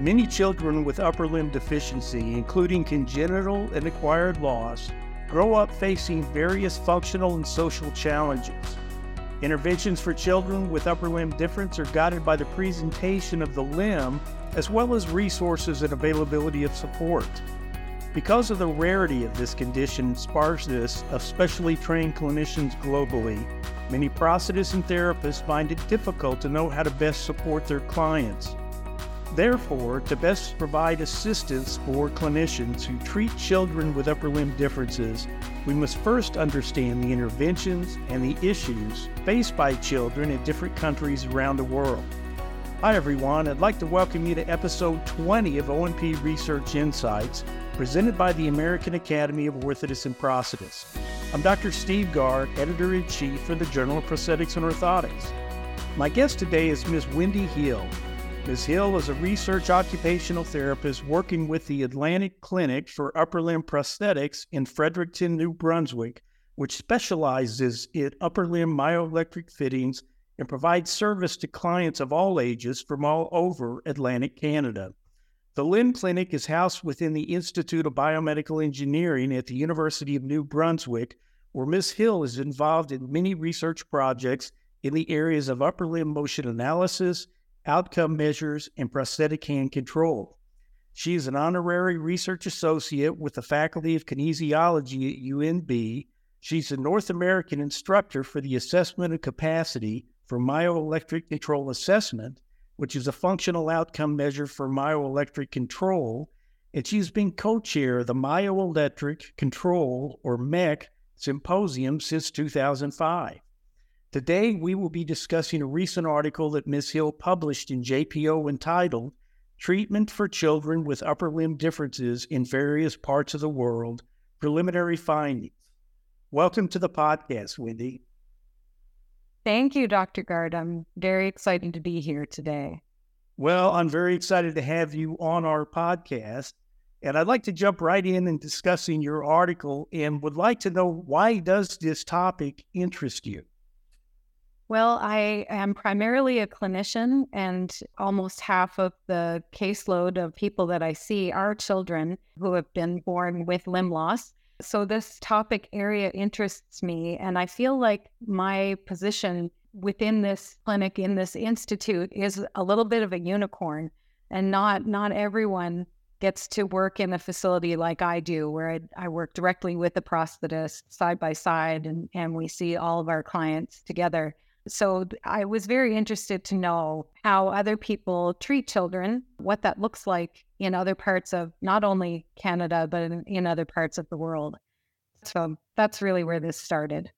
Many children with upper limb deficiency, including congenital and acquired loss, grow up facing various functional and social challenges. Interventions for children with upper limb difference are guided by the presentation of the limb as well as resources and availability of support. Because of the rarity of this condition and sparseness of specially trained clinicians globally, many prosthetists and therapists find it difficult to know how to best support their clients. Therefore, to best provide assistance for clinicians who treat children with upper limb differences, we must first understand the interventions and the issues faced by children in different countries around the world. Hi, everyone. I'd like to welcome you to episode 20 of O&P Research Insights, presented by the American Academy of Orthotists and Prosthetists. I'm Dr. Steve Gard, editor in chief for the Journal of Prosthetics and Orthotics. My guest today is Ms. Wendy Hill. Ms. Hill is a research occupational therapist working with the Atlantic Clinic for Upper Limb Prosthetics in Fredericton, New Brunswick, which specializes in upper limb myoelectric fittings and provides service to clients of all ages from all over Atlantic Canada. The Limb Clinic is housed within the Institute of Biomedical Engineering at the University of New Brunswick, where Ms. Hill is involved in many research projects in the areas of upper limb motion analysis outcome measures, and prosthetic hand control. She is an honorary research associate with the Faculty of Kinesiology at UNB. She's a North American instructor for the assessment of capacity for myoelectric control assessment, which is a functional outcome measure for myoelectric control. And she's been co chair of the Myoelectric Control, or MEC, symposium since 2005. Today, we will be discussing a recent article that Ms. Hill published in JPO entitled Treatment for Children with Upper Limb Differences in Various Parts of the World Preliminary Findings. Welcome to the podcast, Wendy. Thank you, Dr. Gard. I'm very excited to be here today. Well, I'm very excited to have you on our podcast. And I'd like to jump right in and discussing your article and would like to know why does this topic interest you? Well, I am primarily a clinician, and almost half of the caseload of people that I see are children who have been born with limb loss. So, this topic area interests me, and I feel like my position within this clinic, in this institute, is a little bit of a unicorn, and not not everyone gets to work in a facility like I do, where I, I work directly with the prosthetist side by side, and, and we see all of our clients together. So I was very interested to know how other people treat children, what that looks like in other parts of not only Canada, but in, in other parts of the world. So that's really where this started.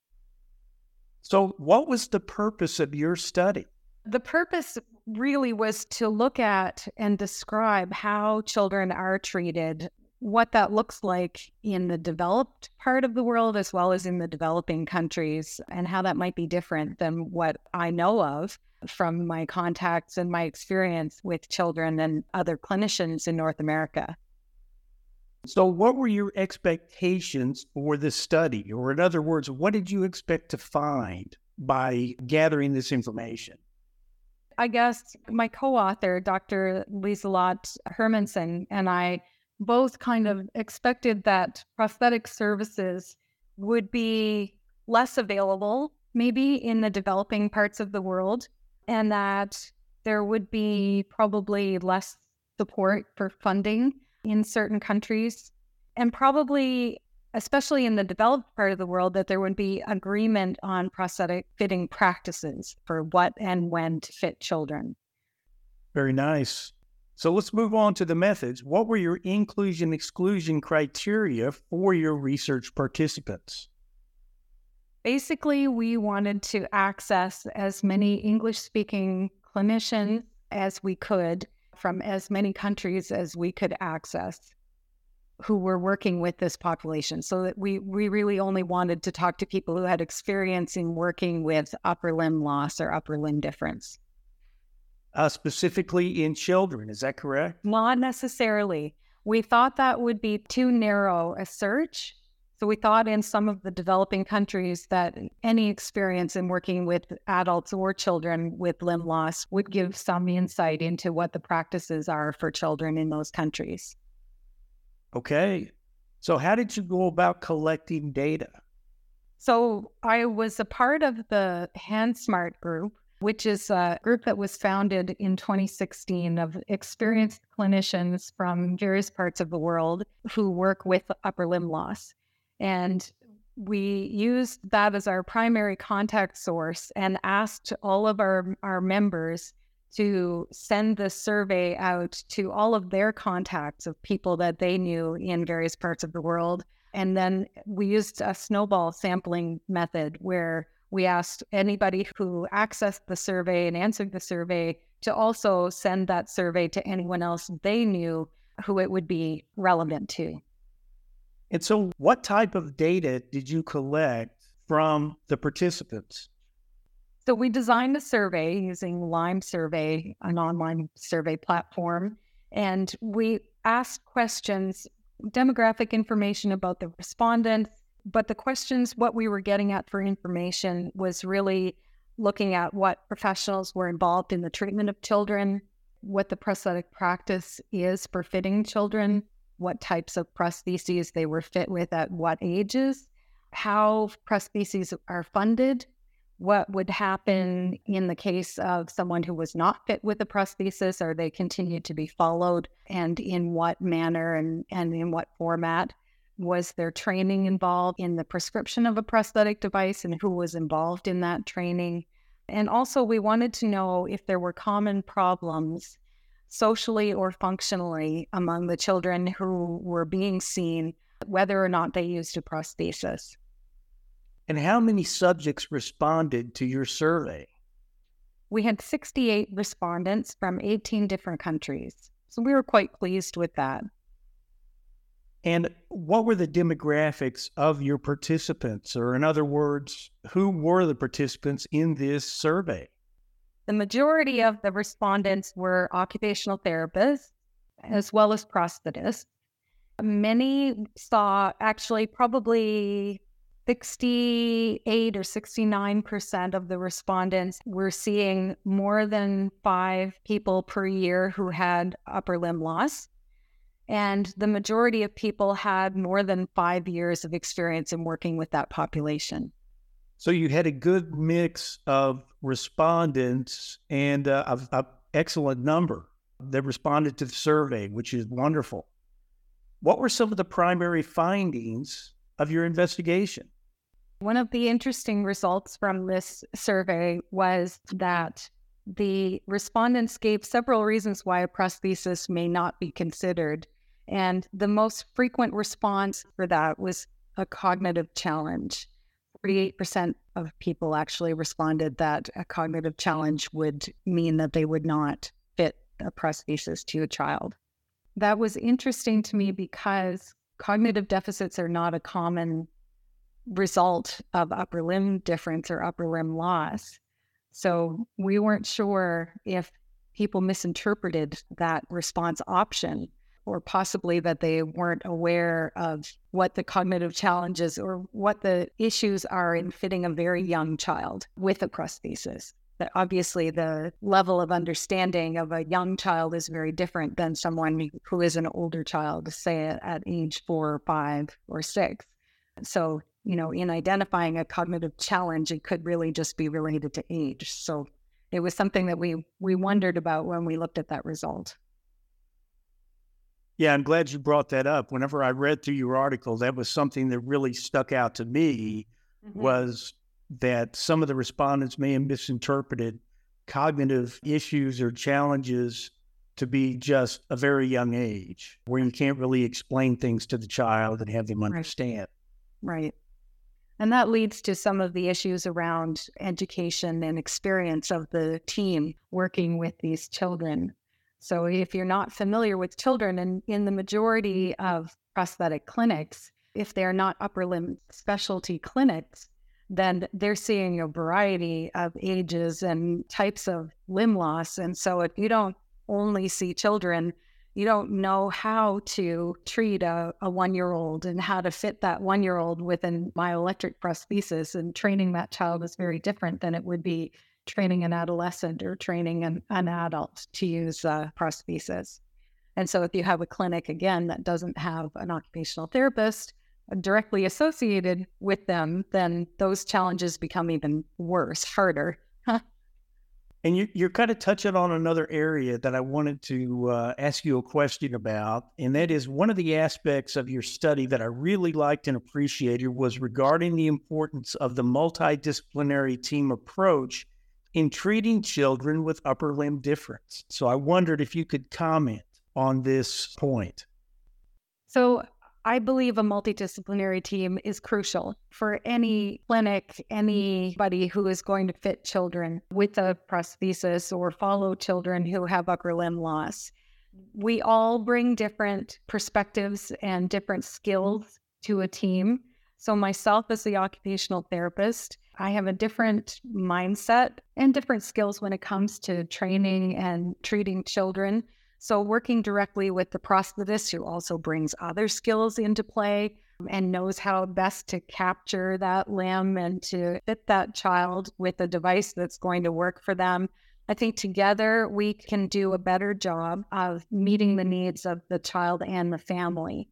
So, what was the purpose of your study? The purpose really was to look at and describe how children are treated what that looks like in the developed part of the world as well as in the developing countries and how that might be different than what I know of from my contacts and my experience with children and other clinicians in North America. So, what were your expectations for this study? Or, in other words, what did you expect to find by gathering this information? I guess my co author, Dr. Liselotte Hermansson, and I both kind mm-hmm. of expected that prosthetic services would be less available, maybe in the developing parts of the world, and that there would be probably less support for funding in certain countries, and probably, especially in the developed part of the world, that there would be agreement on prosthetic fitting practices for what and when to fit children. Very nice. So let's move on to the methods. What were your inclusion exclusion criteria for your research participants? Basically, we wanted to access as many English speaking clinicians as we could from as many countries as we could access who were working with this population so that we we really only wanted to talk to people who had experience in working with upper limb loss or upper limb difference uh, specifically in children. Is that correct? Not necessarily. We thought that would be too narrow a search. So we thought in some of the developing countries that any experience in working with adults or children with limb loss would give some insight into what the practices are for children in those countries. Okay. So, how did you go about collecting data? So, I was a part of the HandSmart group, which is a group that was founded in 2016 of experienced clinicians from various parts of the world who work with upper limb loss. And we used that as our primary contact source and asked all of our, our members to send the survey out to all of their contacts of people that they knew in various parts of the world. And then we used a snowball sampling method where we asked anybody who accessed the survey and answered the survey to also send that survey to anyone else they knew who it would be relevant to. And so, what type of data did you collect from the participants? So we designed the survey using Lime Survey, an online survey platform, and we asked questions, demographic information about the respondents. But the questions, what we were getting at for information was really looking at what professionals were involved in the treatment of children, what the prosthetic practice is for fitting children, what types of prostheses they were fit with at what ages, how prostheses are funded, what would happen in the case of someone who was not fit with a prosthesis? Are they continued to be followed? And in what manner and, and in what format? Was there training involved in the prescription of a prosthetic device and who was involved in that training? And also, we wanted to know if there were common problems socially or functionally among the children who were being seen, whether or not they used a prosthesis. And how many subjects responded to your survey? We had 68 respondents from 18 different countries. So we were quite pleased with that. And what were the demographics of your participants? Or, in other words, who were the participants in this survey? The majority of the respondents were occupational therapists as well as prosthetists. Many saw actually probably 68 or 69% of the respondents were seeing more than five people per year who had upper limb loss. And the majority of people had more than five years of experience in working with that population. So you had a good mix of respondents and uh, an excellent number that responded to the survey, which is wonderful. What were some of the primary findings of your investigation? One of the interesting results from this survey was that the respondents gave several reasons why a prosthesis may not be considered. And the most frequent response for that was a cognitive challenge. 48% of people actually responded that a cognitive challenge would mean that they would not fit a prosthesis to a child. That was interesting to me because cognitive deficits are not a common result of upper limb difference or upper limb loss. So we weren't sure if people misinterpreted that response option or possibly that they weren't aware of what the cognitive challenges or what the issues are in fitting a very young child with a prosthesis. That obviously the level of understanding of a young child is very different than someone who is an older child, say at age four, or five, or six. So you know, in identifying a cognitive challenge, it could really just be related to age. So it was something that we we wondered about when we looked at that result. Yeah, I'm glad you brought that up. Whenever I read through your article, that was something that really stuck out to me mm-hmm. was that some of the respondents may have misinterpreted cognitive issues or challenges to be just a very young age where you can't really explain things to the child and have them understand. Right. right. And that leads to some of the issues around education and experience of the team working with these children. So, if you're not familiar with children, and in the mm. majority of prosthetic clinics, if they're not upper limb specialty clinics, then they're seeing a variety of ages and types of limb loss. And so, if you don't only see children you don't know how to treat a, a one year old and how to fit that one year old with an myoelectric prosthesis. And training that child is very different than it would be training an adolescent or training an, an adult to use uh, prosthesis. And so, if you have a clinic again that doesn't have an occupational therapist directly associated with them, then those challenges become even worse, harder. And you, you're kind of touching on another area that I wanted to uh, ask you a question about. And that is one of the aspects of your study that I really liked and appreciated was regarding the importance of the multidisciplinary team approach in treating children with upper limb difference. So I wondered if you could comment on this point. So I believe a multidisciplinary team is crucial for any mm-hmm. clinic, mm-hmm. anybody who is going to fit children with a prosthesis or follow children who have upper limb loss. We all bring different perspectives and different skills mm-hmm. to a team. So, myself as the occupational therapist, I have a different mindset and different skills when it comes to training and treating children so, working directly with the prosthetist who also brings other skills into play and knows how best to capture that limb and to fit that child with a device that's going to work for them. I think together we can do a better job of meeting the needs of the child and the family.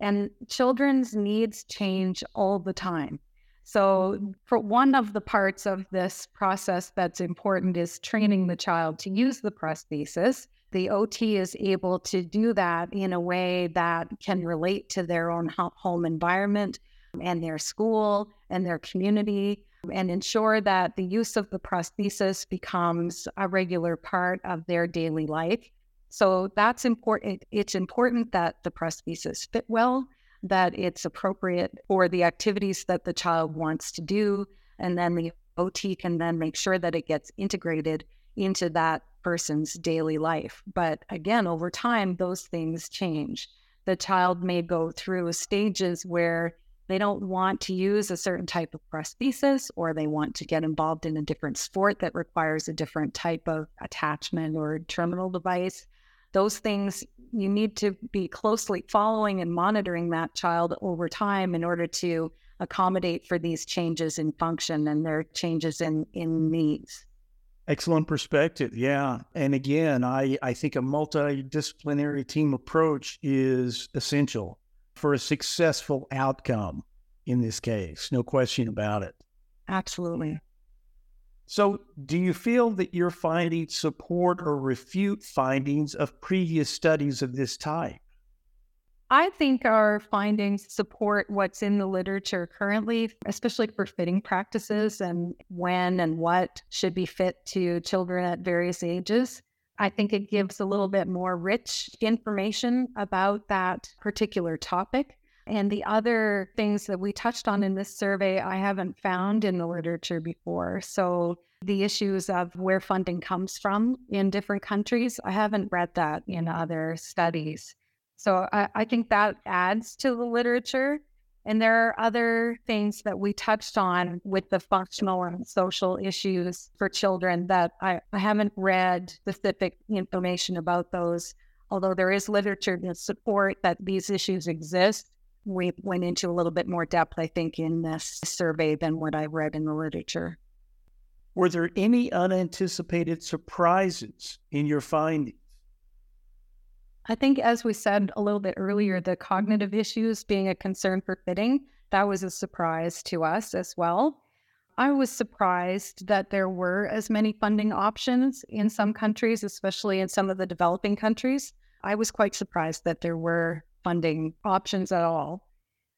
And children's needs change all the time. So, mm-hmm. for one of the parts of this process that's important is training the child to use the prosthesis the OT is able to do that in a way that can relate to their own home environment and their school and their community and ensure that the use of the prosthesis becomes a regular part of their daily life. So that's important. It's important that the prosthesis fit well, that it's appropriate for the activities that the child wants to do, and then the OT can then make sure that it gets integrated into that person's daily life. But again, over time, those things change. The child may go through stages where they don't want to use a certain type of prosthesis or they want to get involved in a different sport that requires a different type of attachment or terminal device. Those things you need to be closely following and monitoring that child over time in order to accommodate for these changes in function and their changes in, in needs. Excellent perspective. Yeah. And again, I, I think a multidisciplinary team approach is essential for a successful outcome in this case. No question about it. Absolutely. So, do you feel that your findings support or refute findings of previous studies of this type? I think our findings support what's in the literature currently, especially for fitting practices and when and what should be fit to children at various ages. I think it gives a little bit more rich information about that particular topic. And the other things that we touched on mm. in this survey, I haven't found in the literature before. So, the issues of where funding comes from in different countries, I haven't read that in other studies. So I, I think that adds to the literature. And there are other things that we touched on with the functional and social issues for children that I, I haven't read specific information about those. Although there is literature to support that these issues exist, we went into a little bit more depth, I think, in this survey than what I read in the literature. Were there any unanticipated surprises in your findings? I think, as we said a little bit earlier, the cognitive issues being a concern for fitting, that was a surprise to us as well. I was surprised that there were as many funding options in some countries, especially in some of the developing countries. I was quite surprised that there were funding options at all.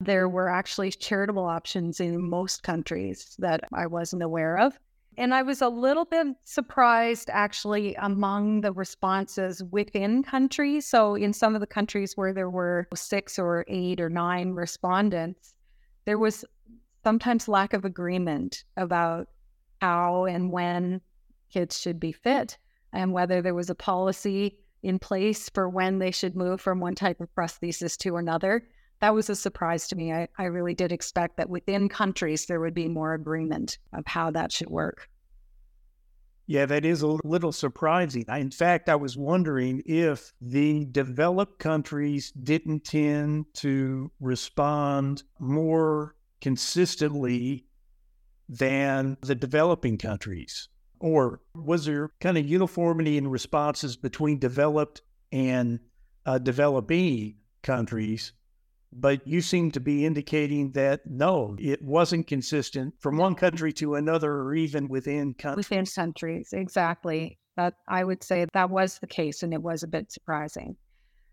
There were actually charitable options in most countries that I wasn't aware of. And I was a little bit surprised actually among the responses within countries. So, in some of the countries where there were six or eight or nine respondents, there was sometimes lack of agreement about how and when kids should be fit and whether there was a policy in place for when they should move from one type of prosthesis to another that was a surprise to me. I, I really did expect that within countries there would be more agreement of how that should work. Yeah, that is a little surprising. In fact, I was wondering if the developed countries didn't tend to respond more consistently than the developing countries. Or was there kind of uniformity in responses between developed and uh, developing countries? But you seem to be indicating that no, it wasn't consistent from one country to another or even within countries. Within countries, exactly. That I would say that was the case and it was a bit surprising.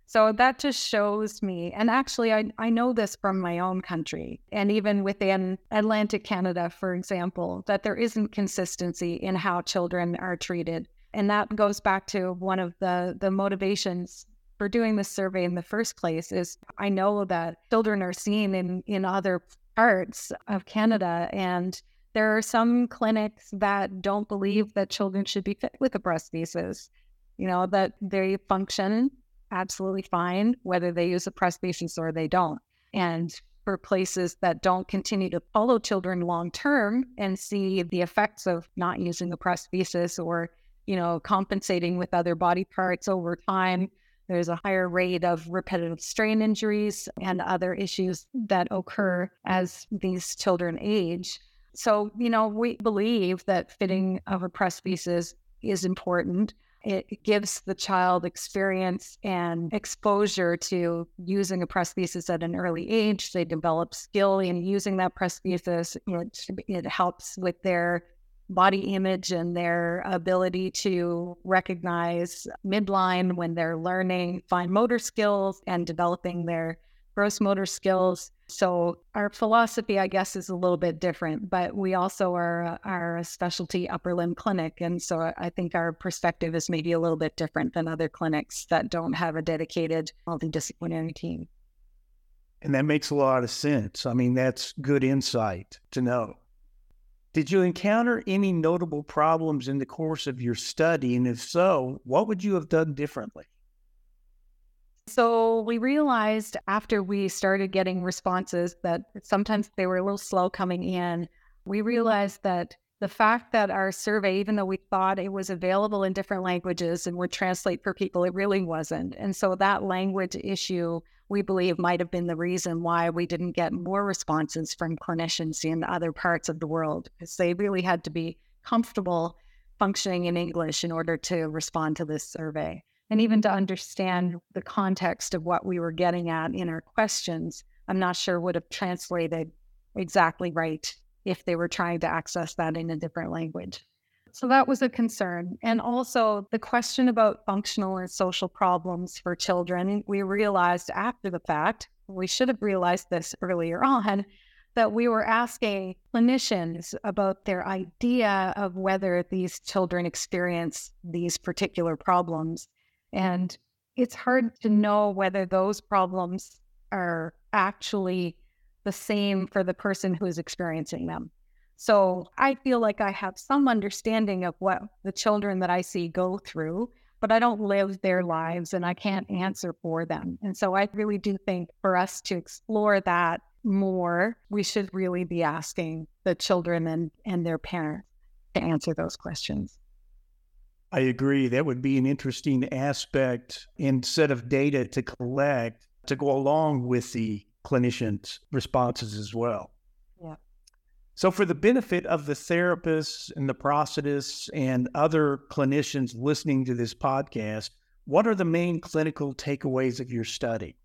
So that just shows me, and actually, I, I know this from my own country, and even within Atlantic Canada, for example, that there isn't consistency in how children are treated. And that goes back to one of the, the motivations for doing this survey in the first place is I know that children are seen in, in other parts of Canada and there are some clinics that don't believe that children should be fit with the prosthesis. You know, that they function absolutely fine, whether they use a prosthesis or they don't. And for places that don't continue to follow children long term and see the effects of not using a prosthesis or, you know, compensating with other body parts over time, there's a higher rate of repetitive strain injuries and other issues that occur as these children age. So, you know, we believe that fitting of a prosthesis is important. It gives the child experience and exposure to using a prosthesis at an early age. They develop skill in using that prosthesis. It, it helps with their body image and their ability to recognize midline when they're learning fine motor skills and developing their gross motor skills. So our philosophy, I guess, is a little bit different, but we also are are a specialty upper limb clinic, and so I think our perspective is maybe a little bit different than other clinics that don't have a dedicated multidisciplinary team. And that makes a lot of sense. I mean, that's good insight to know. Did you encounter any notable problems in the course of your study? And if so, what would you have done differently? So we realized after we started getting responses that sometimes they were a little slow coming in. We mm-hmm. realized that the fact that our survey, even though we thought it was available in different languages and would translate for people, it really wasn't. And so that language issue we believe might have been the reason why we didn't get more responses from clinicians in other parts of the world, because they really had to be comfortable functioning in English in order to respond to this survey. And even to understand the context of what we were getting at in our questions, I'm not sure would have translated exactly right if they were trying to access that in a different language. So that was a concern. And also the question about functional and social problems for children. We realized after the fact, we should have realized this earlier on, that we were asking clinicians about their idea of whether these children experience these particular problems. And it's hard to know whether those problems are actually the same for the person who is experiencing them. So I feel like I have some understanding of what the children that I see go through, but I don't live their lives and I can't answer for them. And so I really do think for us to explore that more, we should really be asking the children and, and their parents to answer those questions. I agree. That would be an interesting aspect and set of data to collect to go along with the clinicians' responses as well. Yeah. So, for the benefit of the therapists and the prosthetists and other clinicians listening to this podcast, what are the main clinical takeaways of your study?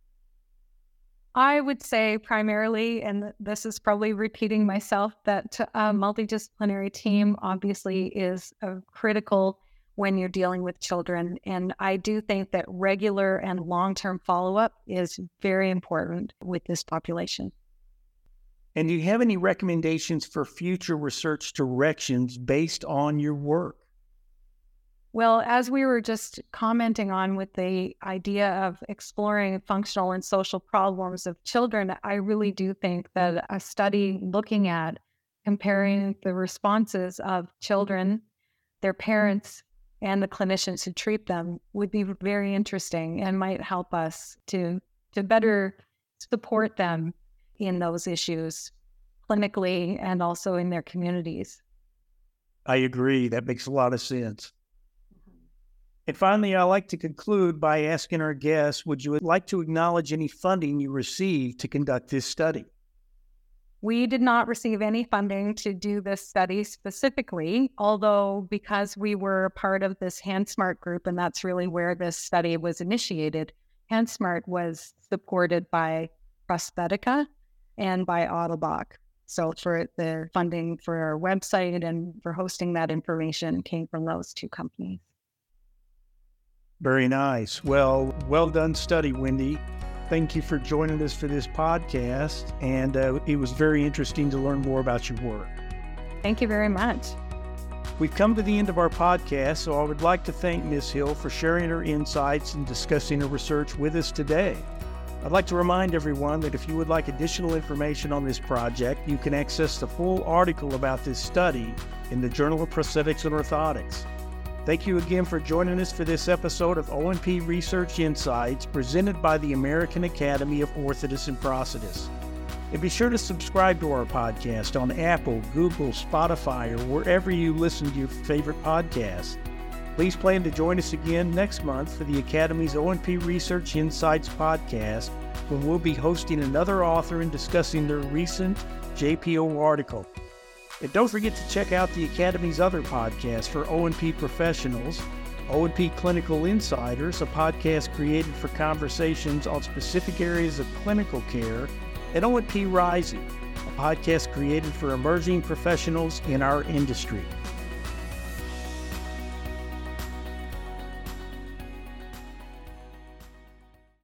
I would say primarily, and this is probably repeating myself, that a multidisciplinary team obviously is a critical when you're dealing with children. And I do think that regular and long term follow up is very important with this population. And do you have any recommendations for future research directions based on your work? Well, as we were just commenting on with the idea of exploring functional and social problems of children, I really do think that a study looking at comparing the responses of children, their mm-hmm. parents, and the clinicians who treat them would be very interesting and might help us to to better support them in those issues clinically and also in their communities. I agree. That makes a lot of sense. Mm-hmm. And finally, I like to conclude by asking our guests Would you like to acknowledge any funding you received to conduct this study? We did not receive any funding to do this study specifically, although because we were part of this HandSmart group, and that's really where this study was initiated, HandSmart was supported by Prosthetica and by Ottobock. So for the funding for our website and for hosting that information came from those two companies. Very nice. Well, well done study, Wendy. Thank you for joining us for this podcast. And uh, it was very interesting to learn more about your work. Thank you very much. We've come to the end of our podcast, so I would like to thank Ms. Hill for sharing her insights and discussing her research with us today. I'd like to remind everyone that if you would like additional information on this project, you can access the full article about this study in the Journal of Prosthetics and Orthotics. Thank you again for joining us for this episode of O&P Research Insights presented by the American Academy of Orthotists and Prosthetists. And be sure to subscribe to our podcast on Apple, Google, Spotify, or wherever you listen to your favorite podcasts. Please plan to join us again next month for the Academy's O&P Research Insights podcast, when we'll be hosting another author and discussing their recent JPO article. And don't forget to check out the Academy's other podcasts for O&P professionals, O&P Clinical Insiders, a podcast created for conversations on specific areas of clinical care, and O&P Rising, a podcast created for emerging professionals in our industry.